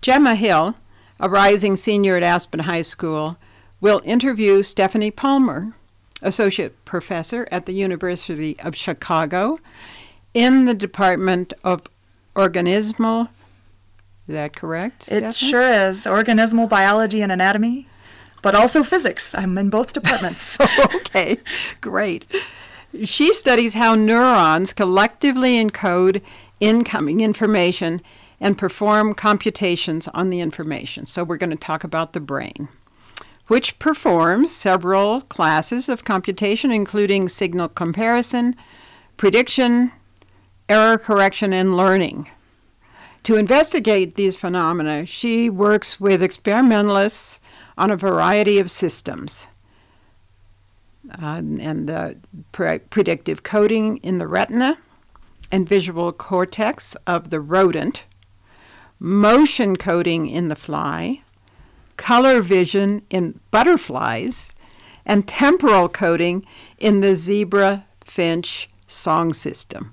Gemma Hill, a rising senior at Aspen High School, will interview Stephanie Palmer, associate professor at the University of Chicago in the Department of Organismal. Is that correct? It Stephanie? sure is. Organismal biology and anatomy, but also physics. I'm in both departments. okay, great. She studies how neurons collectively encode incoming information and perform computations on the information. So, we're going to talk about the brain, which performs several classes of computation, including signal comparison, prediction, error correction, and learning. To investigate these phenomena, she works with experimentalists on a variety of systems. Uh, and the pre- predictive coding in the retina and visual cortex of the rodent, motion coding in the fly, color vision in butterflies, and temporal coding in the zebra finch song system.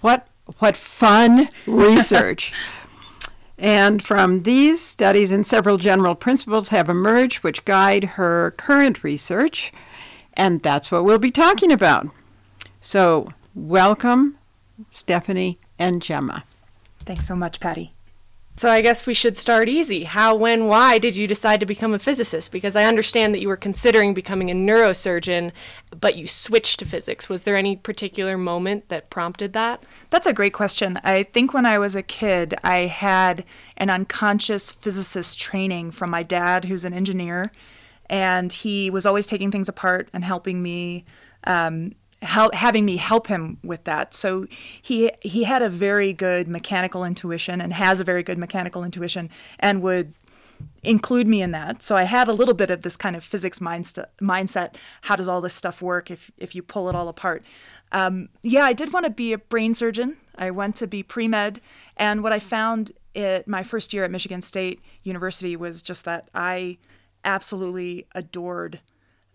What what fun research! And from these studies and several general principles have emerged which guide her current research, and that's what we'll be talking about. So, welcome, Stephanie and Gemma. Thanks so much, Patty. So I guess we should start easy. How, when, why did you decide to become a physicist? Because I understand that you were considering becoming a neurosurgeon, but you switched to physics. Was there any particular moment that prompted that? That's a great question. I think when I was a kid, I had an unconscious physicist training from my dad, who's an engineer, and he was always taking things apart and helping me. Um, having me help him with that. So he he had a very good mechanical intuition and has a very good mechanical intuition and would include me in that. So I had a little bit of this kind of physics mindset. Mindset. How does all this stuff work if if you pull it all apart? Um, yeah, I did want to be a brain surgeon. I went to be pre med, and what I found at my first year at Michigan State University was just that I absolutely adored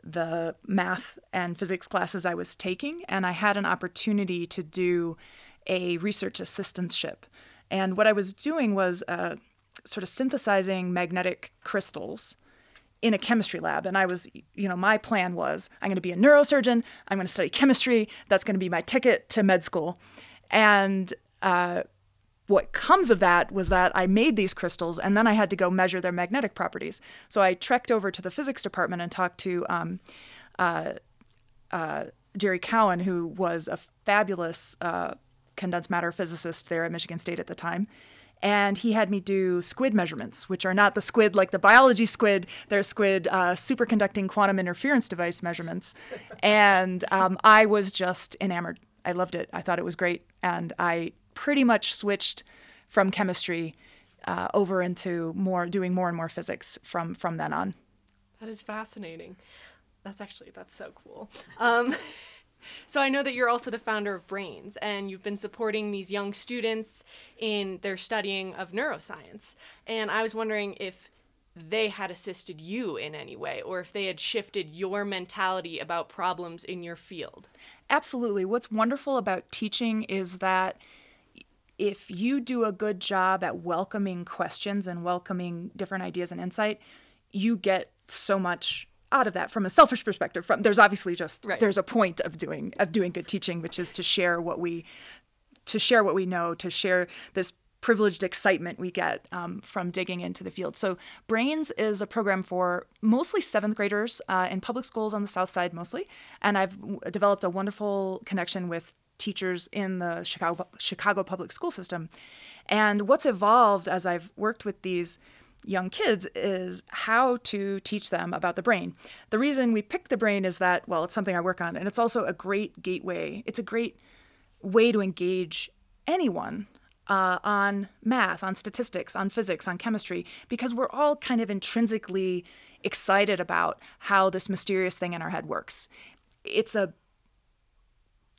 the math and physics classes I was taking, and I had an opportunity to do a research assistantship. And what I was doing was uh, sort of synthesizing magnetic crystals in a chemistry lab. And I was, you know, my plan was I'm going to be a neurosurgeon, I'm going to study chemistry, that's going to be my ticket to med school. And uh, what comes of that was that I made these crystals and then I had to go measure their magnetic properties. So I trekked over to the physics department and talked to um, uh, uh, Jerry Cowen, who was a fabulous uh, condensed matter physicist there at Michigan State at the time. And he had me do squid measurements, which are not the squid like the biology squid. They're squid uh, superconducting quantum interference device measurements. And um, I was just enamored. I loved it. I thought it was great. And I pretty much switched from chemistry uh, over into more doing more and more physics from from then on. That is fascinating. That's actually that's so cool. Um, so I know that you're also the founder of Brains, and you've been supporting these young students in their studying of neuroscience. And I was wondering if they had assisted you in any way, or if they had shifted your mentality about problems in your field. Absolutely. What's wonderful about teaching is that if you do a good job at welcoming questions and welcoming different ideas and insight, you get so much out of that from a selfish perspective. From there's obviously just Right. there's a point of doing of doing good teaching which is to share what we to share what we know to share this privileged excitement we get um, from digging into the field. So brains is a program for mostly seventh graders uh, in public schools on the south side mostly. And i've w- developed a wonderful connection with teachers in the chicago, chicago public school system and what's evolved as i've worked with these young kids is how to teach them about the brain. The reason we pick the brain is that, well, it's something I work on, and it's also a great gateway. It's a great way to engage anyone uh, on math, on statistics, on physics, on chemistry, because we're all kind of intrinsically excited about how this mysterious thing in our head works. It's a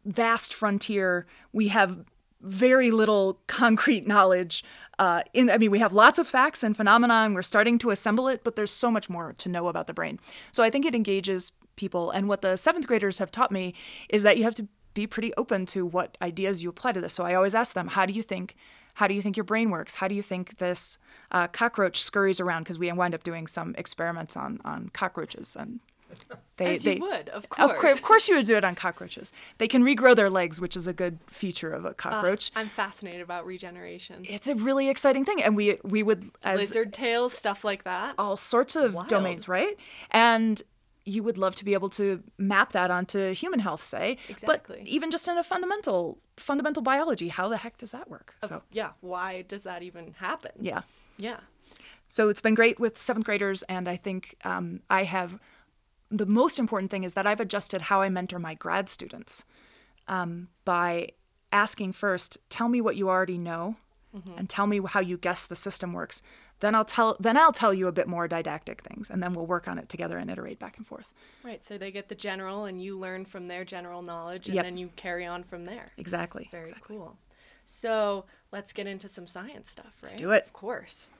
vast frontier. We have very little concrete knowledge. Uh, in, I mean, we have lots of facts and phenomena, and we're starting to assemble it, but there's so much more to know about the brain. So I think it engages people. And what the seventh graders have taught me is that you have to be pretty open to what ideas you apply to this. So I always ask them, how do you think How do you think your brain works? How do you think this uh, cockroach scurries around? Because we wind up doing some experiments on, on cockroaches and they, As you they, would, of course. Of, course. of course, you would do it on cockroaches. They can regrow their legs, which is a good feature of a cockroach. Uh, I'm fascinated about regeneration. It's a really exciting thing, and we we would as lizard tails, stuff like that. All sorts of Wild. domains, right? And you would love to be able to map that onto human health, say. Exactly. But even just in a fundamental fundamental biology, how the heck does that work? So yeah, why does that even happen? Yeah. Yeah. So it's been great with seventh graders, and I think um, I have the most important thing is that I've adjusted how I mentor my grad students um, by asking first, tell me what you already know, mm-hmm. and tell me how you guess the system works. Then I'll tell then I'll tell you a bit more didactic things, and then we'll work on it together and iterate back and forth. Right. So they get the general, and you learn from their general knowledge, and yep. then you carry on from there. Exactly. Very exactly. cool. So let's get into some science stuff, right? Let's do it. Of course.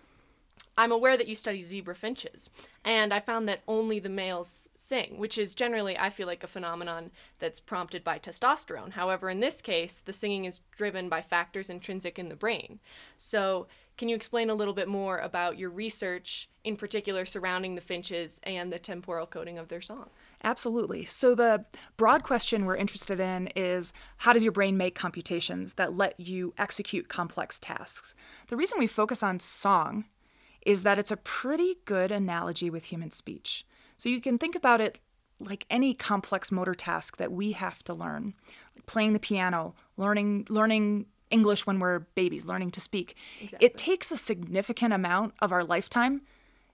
I'm aware that you study zebra finches, and I found that only the males sing, which is generally, I feel like, a phenomenon that's prompted by testosterone. However, in this case, the singing is driven by factors intrinsic in the brain. So, can you explain a little bit more about your research, in particular surrounding the finches and the temporal coding of their song? Absolutely. So, the broad question we're interested in is how does your brain make computations that let you execute complex tasks? The reason we focus on song is that it's a pretty good analogy with human speech. So you can think about it like any complex motor task that we have to learn, like playing the piano, learning learning English when we're babies, learning to speak. Exactly. It takes a significant amount of our lifetime.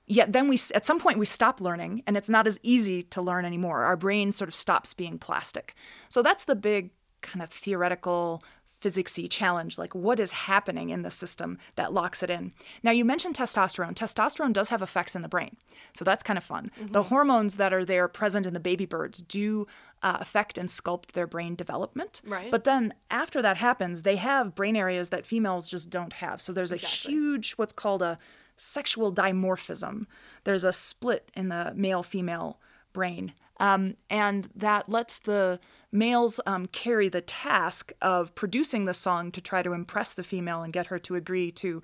Yet then we at some point we stop learning and it's not as easy to learn anymore. Our brain sort of stops being plastic. So that's the big kind of theoretical physicsy challenge like what is happening in the system that locks it in? Now you mentioned testosterone. Testosterone does have effects in the brain so that's kind of fun. Mm-hmm. the hormones that are there present in the baby birds do uh, affect and sculpt their brain development. Right. But then after that happens they have brain areas that females just don't have. So there's exactly. a huge what's called a sexual dimorphism. There's a split in the male female brain. Um, and that lets the males um, carry the task of producing the song to try to impress the female and get her to agree to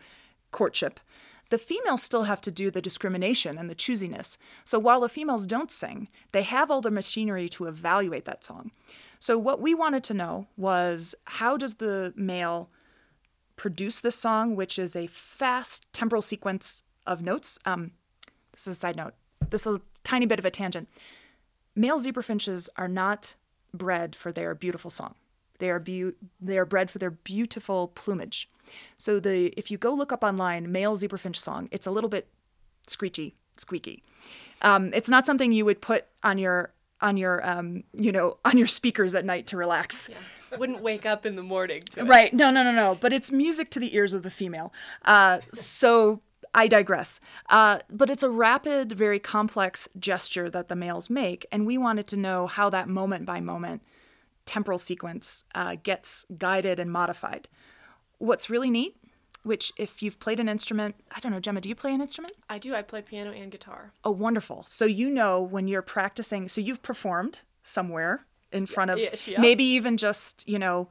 courtship. The females still have to do the discrimination and the choosiness. So while the females don't sing, they have all the machinery to evaluate that song. So what we wanted to know was how does the male produce this song, which is a fast temporal sequence of notes. Um, this is a side note. This is a tiny bit of a tangent. Male zebra finches are not bred for their beautiful song. They are be- they are bred for their beautiful plumage. So the if you go look up online male zebrafinch song, it's a little bit screechy, squeaky. Um, it's not something you would put on your on your um, you know on your speakers at night to relax. Yeah. Wouldn't wake up in the morning. Right? No, no, no, no. But it's music to the ears of the female. Uh, so I digress. Uh, but it's a rapid, very complex gesture that the males make, and we wanted to know how that moment by moment temporal sequence uh, gets guided and modified. What's really neat, which if you've played an instrument, I don't know, Gemma, do you play an instrument? I do. I play piano and guitar. Oh, wonderful. So you know when you're practicing, so you've performed somewhere in front of yeah. maybe even just, you know,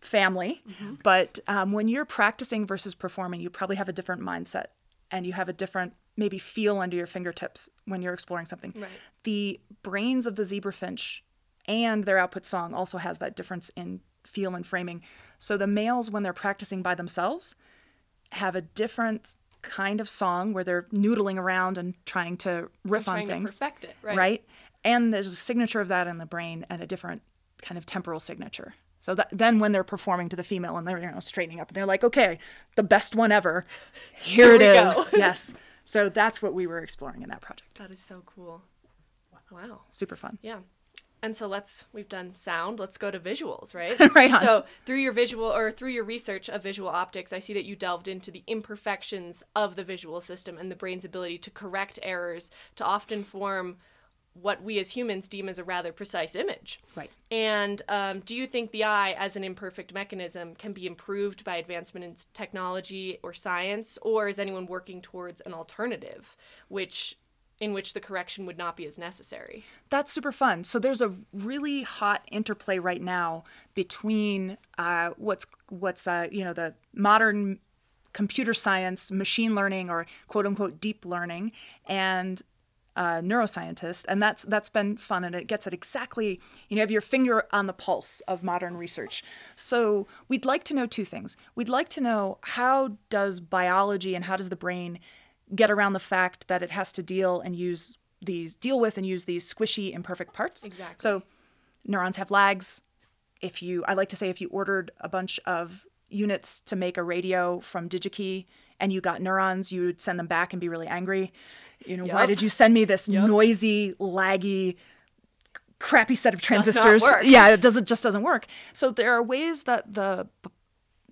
family. Mm-hmm. But um, when you're practicing versus performing, you probably have a different mindset and you have a different maybe feel under your fingertips when you're exploring something. Right. The brains of the zebra finch and their output song also has that difference in feel and framing. So the males when they're practicing by themselves have a different kind of song where they're noodling around and trying to riff trying on things. Perfect it, right? Right? And there's a signature of that in the brain and a different kind of temporal signature. So that, then when they're performing to the female and they're you know straightening up and they're like, okay, the best one ever. Here, Here it is. yes. So that's what we were exploring in that project. That is so cool. Wow. Super fun. Yeah. And so let's we've done sound, let's go to visuals, right? right on. So through your visual or through your research of visual optics, I see that you delved into the imperfections of the visual system and the brain's ability to correct errors to often form what we as humans deem as a rather precise image. Right. And um, do you think the eye, as an imperfect mechanism, can be improved by advancement in technology or science, or is anyone working towards an alternative, which in which the correction would not be as necessary? That's super fun. So there's a really hot interplay right now between uh, what's what's uh, you know the modern computer science, machine learning, or quote unquote deep learning, and a neuroscientist, and that's that's been fun, and it gets at exactly you know have your finger on the pulse of modern research. So we'd like to know two things. We'd like to know how does biology and how does the brain get around the fact that it has to deal and use these deal with and use these squishy imperfect parts. Exactly. So neurons have lags. If you I like to say if you ordered a bunch of units to make a radio from DigiKey and you got neurons, you would send them back and be really angry. You know, why did you send me this noisy, laggy, crappy set of transistors? work. Yeah, it doesn't just doesn't work. So there are ways that the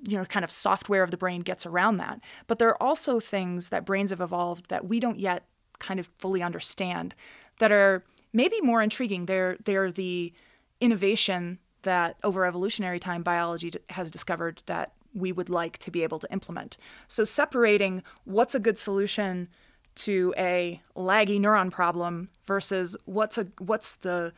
you know kind of software of the brain gets around that. But there are also things that brains have evolved that we don't yet kind of fully understand that are maybe more intriguing. They're they're the innovation that over evolutionary time biology has discovered that we would like to be able to implement. So separating what's a good solution to a laggy neuron problem versus what's a what's the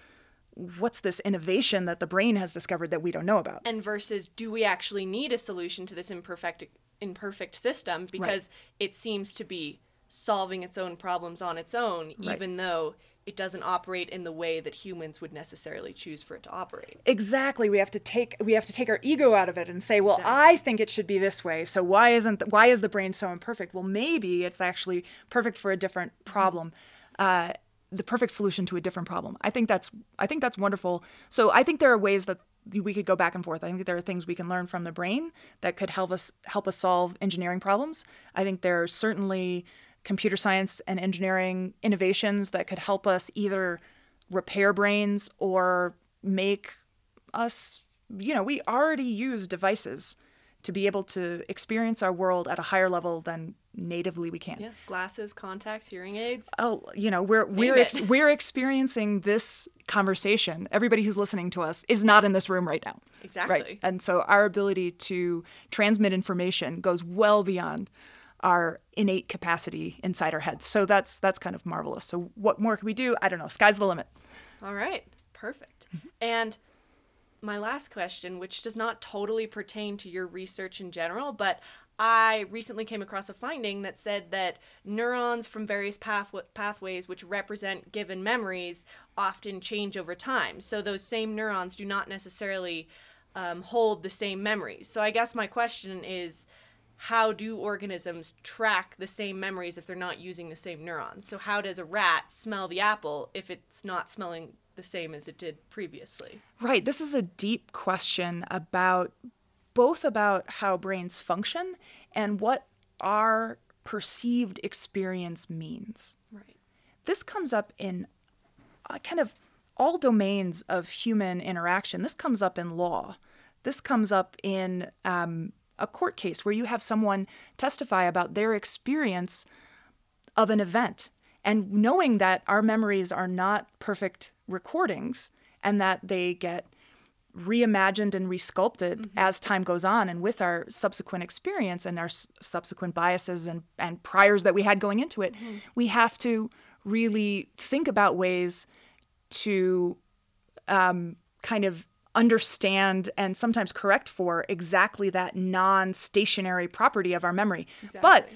what's this innovation that the brain has discovered that we don't know about. and versus do we actually need a solution to this imperfect imperfect system because it seems to be solving its own problems on its own Right. even though it doesn't operate in the way that humans would necessarily choose for it to operate. Exactly. We have to take we have to take our ego out of it and say well i think it should be this way so why isn't the, why is the brain so imperfect? Well maybe it's actually perfect for a different problem uh, the perfect solution to a different problem. I think that's i think that's wonderful. So i think there are ways that we could go back and forth. I think there are things we can learn from the brain that could help us help us solve engineering problems. I think there are certainly computer science and engineering innovations that could help us either repair brains or make us, you know, we already use devices to be able to experience our world at a higher level than natively we can. yeah glasses contacts hearing aids Oh, you know, we're we're ex- we're experiencing this conversation. Everybody who's listening to us is not in this room right now. Exactly. Right. And so our ability to transmit information goes well beyond our innate capacity inside our heads. So that's that's kind of marvelous. So what more can we do? I don't know. Sky's the limit. All right, perfect. And my last question, which does not totally pertain to your research in general, but I recently came across a finding that said that neurons from various path- pathways which represent given memories often change over time. So those same neurons do not necessarily um, hold the same memories. So I guess my question is how do organisms track the same memories if they're not using the same neurons? So how does a rat smell the apple if it's not smelling the same as it did previously? Right. This is a deep question about both about how brains function and what our perceived experience means. Right. This comes up in uh, kind of all domains of human interaction. This comes up in law. This comes up in um, a court case where you have someone testify about their experience of an event and knowing that our memories are not perfect recordings and that they get reimagined and resculpted as time goes on and with our subsequent experience and our s- subsequent biases and, and priors that we had going into it we have to really think about ways to um, kind of understand and sometimes correct for exactly that non-stationary property of our memory but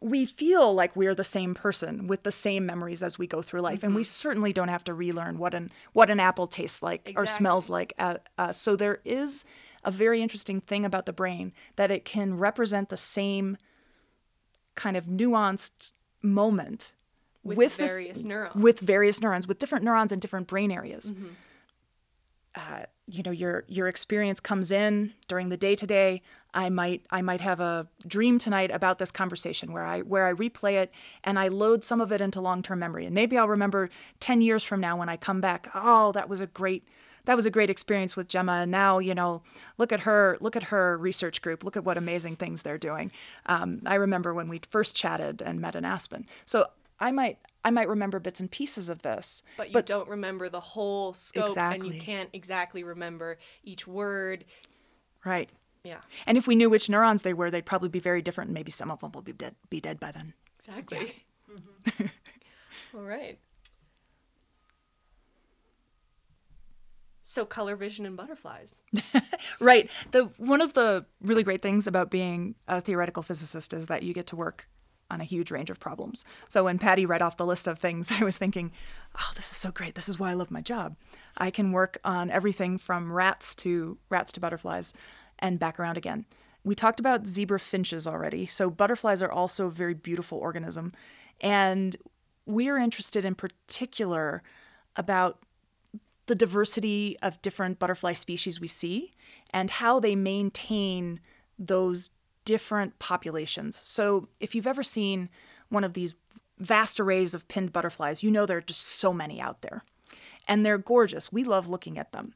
we feel like we're the same person with the same memories as we go through life, and we certainly don't have to relearn what an what an apple tastes like or smells like. Uh, uh, so there is a very interesting thing about the brain that it can represent the same kind of nuanced moment With this- various neurons. with various neurons, with different neurons in different brain areas. Uh, you know, your your experience comes in during the day to day. I might I might have a dream tonight about this conversation where I where I replay it and I load some of it into long term memory, and maybe I'll remember ten years from now when I come back. Oh, that was a great that was a great experience with Gemma. And now, you know, look at her, look at her research group. Look at what amazing things they're doing. Um, I remember when we first chatted and met in Aspen. So I might, I might remember bits and pieces of this. But you don't remember the whole scope and you can't exactly remember each word. Right. Yeah. And if we knew which neurons they were, they'd probably be very different. and Maybe some of them will be dead, be dead by then. Exactly. Mm-hmm. All right. So color vision and butterflies. right. The one of the really great things about being a theoretical physicist is that you get to work on a huge range of problems. So when Patty read off the list of things, I was thinking, "Oh, this is so great. This is why I love my job. I can work on everything from rats to rats to butterflies and back around again." We talked about zebra finches already. So butterflies are also a very beautiful organism, and we're interested in particular about the diversity of different butterfly species we see and how they maintain those different populations. So, if you've ever seen one of these vast arrays of pinned butterflies, you know there are just so many out there. And they're gorgeous. We love looking at them.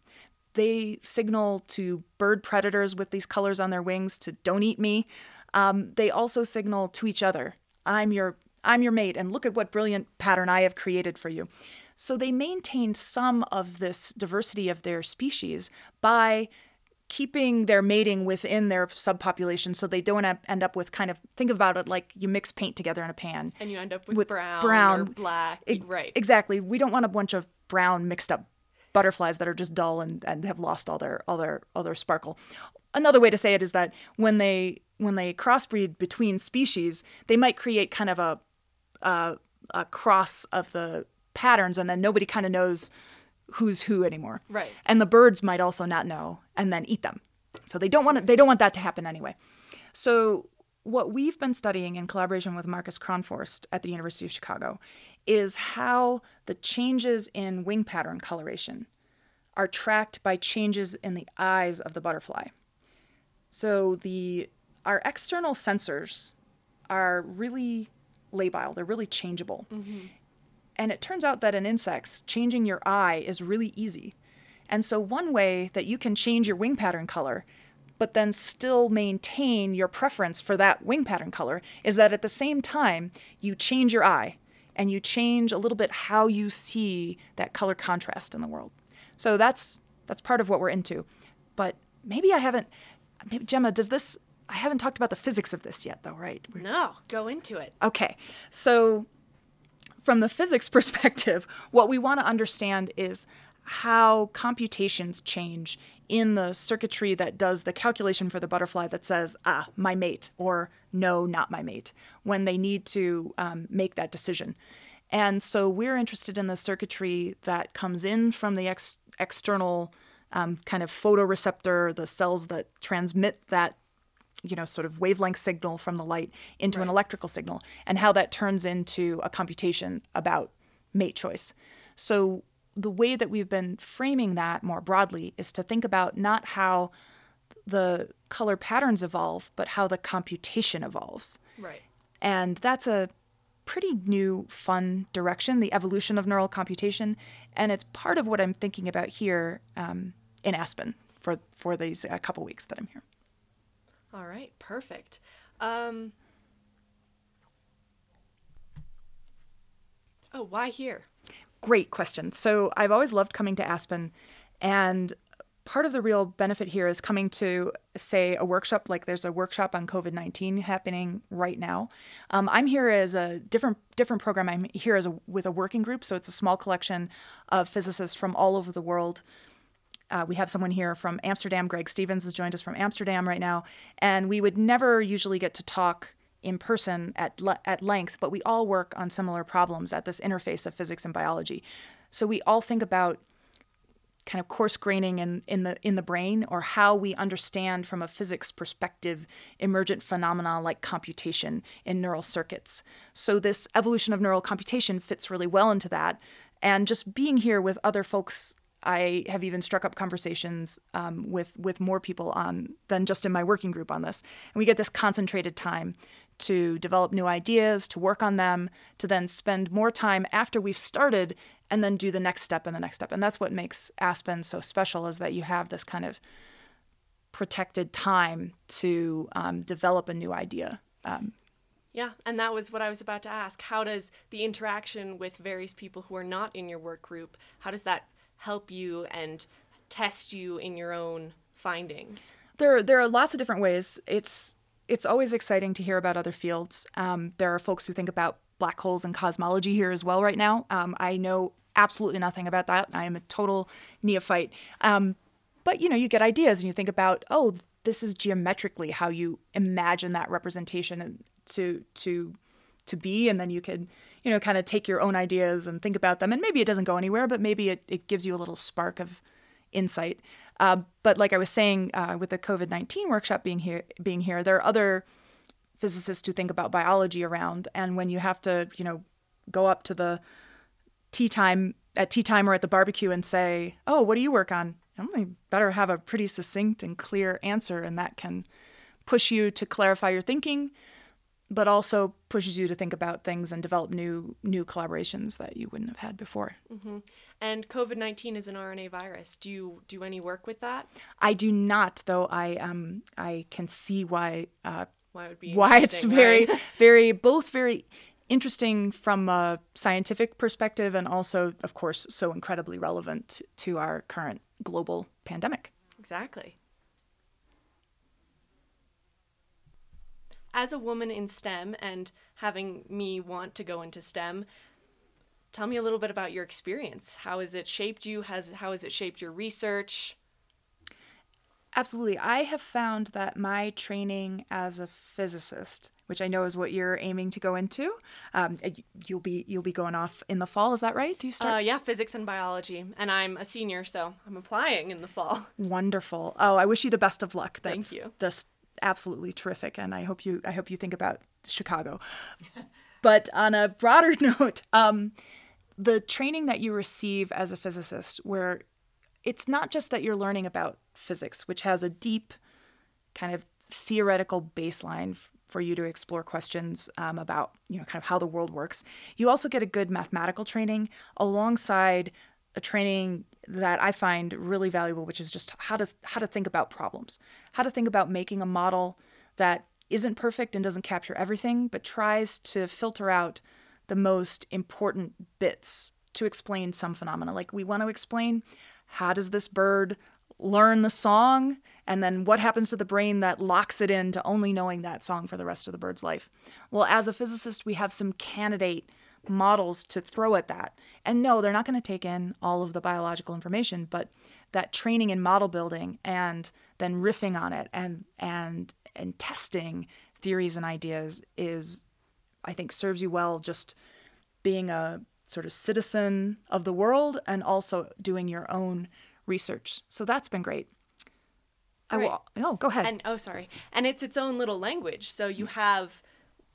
They signal to bird predators with these colors on their wings to don't eat me. Um, they also signal to each other, I'm your I'm your mate, and look at what brilliant pattern I have created for you. So they maintain some of this diversity of their species by keeping their mating within their subpopulation so they don't end up with kind of think about it like you mix paint together in a pan. And you end up with, with brown, brown. or black it, right. exactly. We don't want a bunch of brown mixed up butterflies that are just dull and, and have lost all their all their all their sparkle. Another way to say it is that when they when they crossbreed between species they might create kind of a a, a cross of the patterns and then nobody kind of knows who's who anymore. Right. And the birds might also not know and then eat them. So they don't want to, they don't want that to happen anyway. So what we've been studying in collaboration with Marcus Kronforst at the University of Chicago is how the changes in wing pattern coloration are tracked by changes in the eyes of the butterfly. So the our external sensors are really labile, they're really changeable. Mm-hmm. And it turns out that in insects, changing your eye is really easy. And so, one way that you can change your wing pattern color, but then still maintain your preference for that wing pattern color, is that at the same time, you change your eye and you change a little bit how you see that color contrast in the world. So, that's, that's part of what we're into. But maybe I haven't, maybe, Gemma, does this, I haven't talked about the physics of this yet, though, right? No, go into it. Okay. So, from the physics perspective, what we want to understand is how computations change in the circuitry that does the calculation for the butterfly that says, ah, my mate, or no, not my mate, when they need to um, make that decision. And so we're interested in the circuitry that comes in from the ex- external um, kind of photoreceptor, the cells that transmit that you know sort of wavelength signal from the light into right. an electrical signal and how that turns into a computation about mate choice. So the way that we've been framing that more broadly is to think about not how the color patterns evolve but how the computation evolves. Right. And that's a pretty new fun direction the evolution of neural computation. And it's part of what i'm thinking about here um, in aspen for for these uh, couple weeks that i'm here all right, perfect. Um, oh, why here? Great question. So I've always loved coming to Aspen, and part of the real benefit here is coming to say a workshop like there's a workshop on covid-19 happening right now um, i'm here as a different different program i'm here as a, with a working group so it's a small collection of physicists from all over the world uh, we have someone here from Amsterdam. Greg Stephens has joined us from Amsterdam right now. And we would never usually get to talk in person at, le- at length, but we all work on similar problems at this interface of physics and biology. So we all think about kind of coarse graining in, in the in the brain or how we understand from a physics perspective emergent phenomena like computation in neural circuits. So this evolution of neural computation fits really well into that. And just being here with other folks I have even struck up conversations um, with with more people on than just in my working group on this, and we get this concentrated time to develop new ideas, to work on them, to then spend more time after we've started, and then do the next step and the next step. And that's what makes Aspen so special is that you have this kind of protected time to um, develop a new idea. Um, yeah, and that was what I was about to ask. How does the interaction with various people who are not in your work group, how does that help you and test you in your own findings? There, there are lots of different ways. It's it's always exciting to hear about other fields. Um, there are folks who think about black holes and cosmology here as well right now. Um, I know absolutely nothing about that. I am a total neophyte. Um, but you know, you get ideas and you think about, oh, this is geometrically how you imagine that representation to to to be, and then you can you know kind of take your own ideas and think about them, and maybe it doesn't go anywhere, but maybe it, it gives you a little spark of insight. Uh, but like I was saying, uh, with the COVID nineteen workshop being here, being here, there are other physicists who think about biology around, and when you have to, you know, go up to the tea time at tea time or at the barbecue and say, "Oh, what do you work on?" I better have a pretty succinct and clear answer, and that can push you to clarify your thinking, but also pushes you to think about things and develop new new collaborations that you wouldn't have had before. Mm-hmm. And COVID nineteen is an RNA virus. Do you do any work with that? I do not, though. I um I can see why. Uh, why it would be why it's right? very very both very interesting from a scientific perspective and also of course so incredibly relevant to our current global pandemic exactly as a woman in STEM and having me want to go into STEM, tell me a little bit about your experience. How has it shaped you? Has how has it shaped your research? Absolutely. I have found that my training as a physicist, which I know is what you're aiming to go into, um, you'll be you'll be going off in the fall. Is that right? Do you start? Uh, yeah, physics and biology, and I'm a senior, so I'm applying in the fall. Wonderful. Oh, I wish you the best of luck. That's Thank you. Just absolutely terrific, and I hope you I hope you think about Chicago. but on a broader note, um, the training that you receive as a physicist, where it's not just that you're learning about physics, which has a deep kind of theoretical baseline f- for you to explore questions um, about you know kind of how the world works. You also get a good mathematical training alongside a training that I find really valuable, which is just how to how to think about problems, how to think about making a model that isn't perfect and doesn't capture everything, but tries to filter out the most important bits to explain some phenomena. Like we want to explain how does this bird learn the song and then what happens to the brain that locks it into only knowing that song for the rest of the bird's life well as a physicist we have some candidate models to throw at that and no they're not going to take in all of the biological information but that training in model building and then riffing on it and and and testing theories and ideas is i think serves you well just being a sort of citizen of the world and also doing your own research. So that's been great. Right. I will, oh, go ahead. And oh, sorry. And it's its own little language. So you have,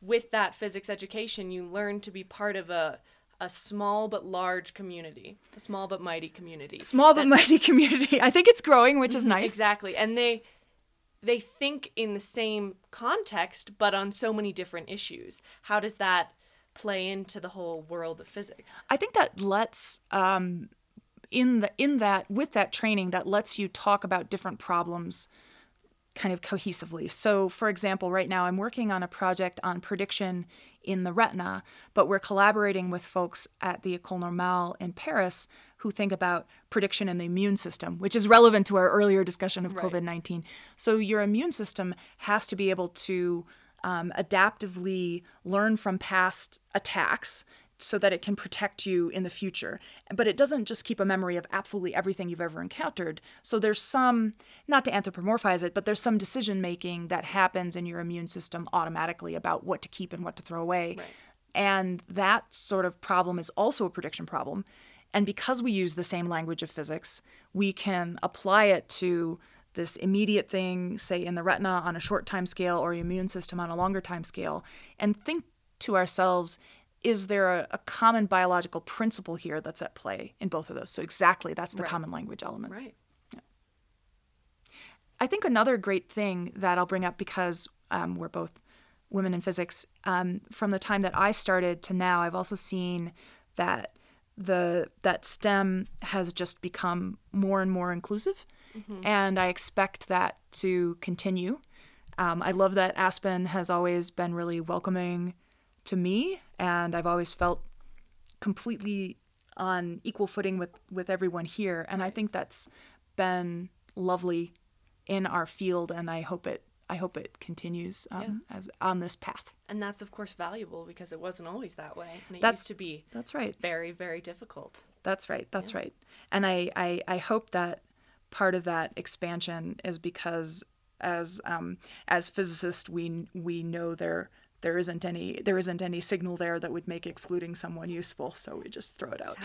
with that physics education, you learn to be part of a a small but large community, a small but mighty community. Small but mighty community. I think it's growing, which is mm-hmm, nice. Exactly. And they they think in the same context but on so many different issues. How does that play into the whole world of physics? I think that lets um, in the in that with that training that lets you talk about different problems kind of cohesively. So, for example, right now I'm working on a project on prediction in the retina, but we're collaborating with folks at the École Normale in Paris who think about prediction in the immune system, which is relevant to our earlier discussion of right. COVID 19. So, your immune system has to be able to um, adaptively learn from past attacks so that it can protect you in the future. But it doesn't just keep a memory of absolutely everything you've ever encountered. So there's some, not to anthropomorphize it, but there's some decision making that happens in your immune system automatically about what to keep and what to throw away. Right. And that sort of problem is also a prediction problem. And because we use the same language of physics, we can apply it to this immediate thing, say in the retina on a short time scale or immune system on a longer time scale, and think to ourselves, is there a, a, common biological principle here that's at play in both of those? So exactly, that's the right. common language element. Right. Yeah. I think another great thing that I'll bring up because um, we're both women in physics, um, from the time that I started to now, I've also seen that the that STEM has just become more and more inclusive, mm-hmm. and I expect that to continue. Um, I love that Aspen has always been really welcoming to me, and I've always felt completely on equal footing with with everyone here, and I think that's been lovely in our field, and I hope it I hope it continues um, yeah. as on this path. And that's of course valuable because it wasn't always that way, and it that's, used to be. That's right. Very very difficult. That's right. That's yeah. right. And I, I I hope that part of that expansion is because as um, as physicists we we know there there isn't any there isn't any signal there that would make excluding someone useful, so we just throw it out.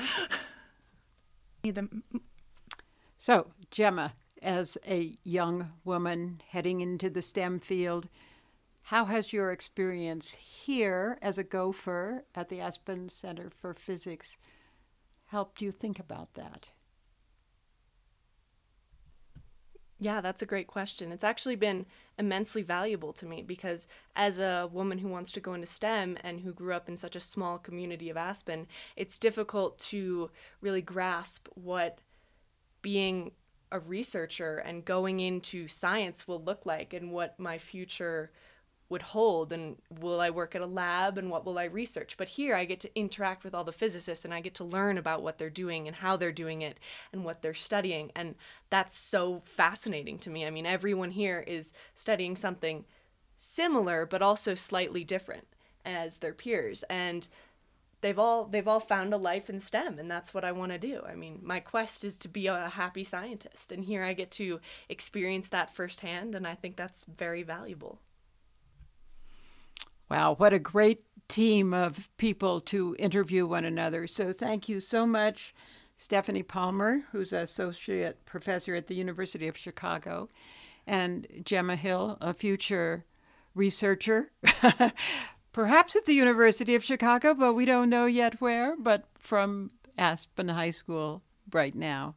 so Gemma, as a young woman heading into the STEM field, how has your experience here as a gopher at the Aspen Center for Physics helped you think about that? Yeah, that's a great question. It's actually been immensely valuable to me because, as a woman who wants to go into STEM and who grew up in such a small community of Aspen, it's difficult to really grasp what being a researcher and going into science will look like and what my future would hold and will I work at a lab and what will I research? But here I get to interact with all the physicists and I get to learn about what they're doing and how they're doing it and what they're studying. And that's so fascinating to me. I mean everyone here is studying something similar but also slightly different as their peers. And they've all they've all found a life in STEM and that's what I want to do. I mean, my quest is to be a happy scientist. And here I get to experience that firsthand and I think that's very valuable. Wow, what a great team of people to interview one another. So thank you so much, Stephanie Palmer, who's an associate professor at the University of Chicago, and Gemma Hill, a future researcher, perhaps at the University of Chicago, but we don't know yet where, but from Aspen High School right now.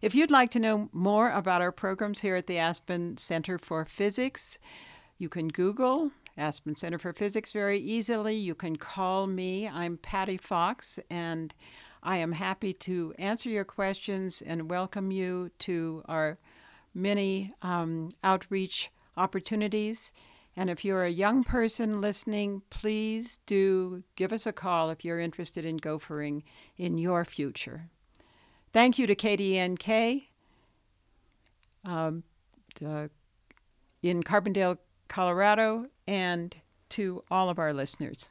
If you'd like to know more about our programs here at the Aspen Center for Physics, you can Google Aspen Center for Physics very easily. You can call me. I'm Patty Fox, and I am happy to answer your questions and welcome you to our many um, outreach opportunities. And if you're a young person listening, please do give us a call if you're interested in gophering in your future. Thank you to KDNK um, uh, in Carbondale, Colorado, and to all of our listeners.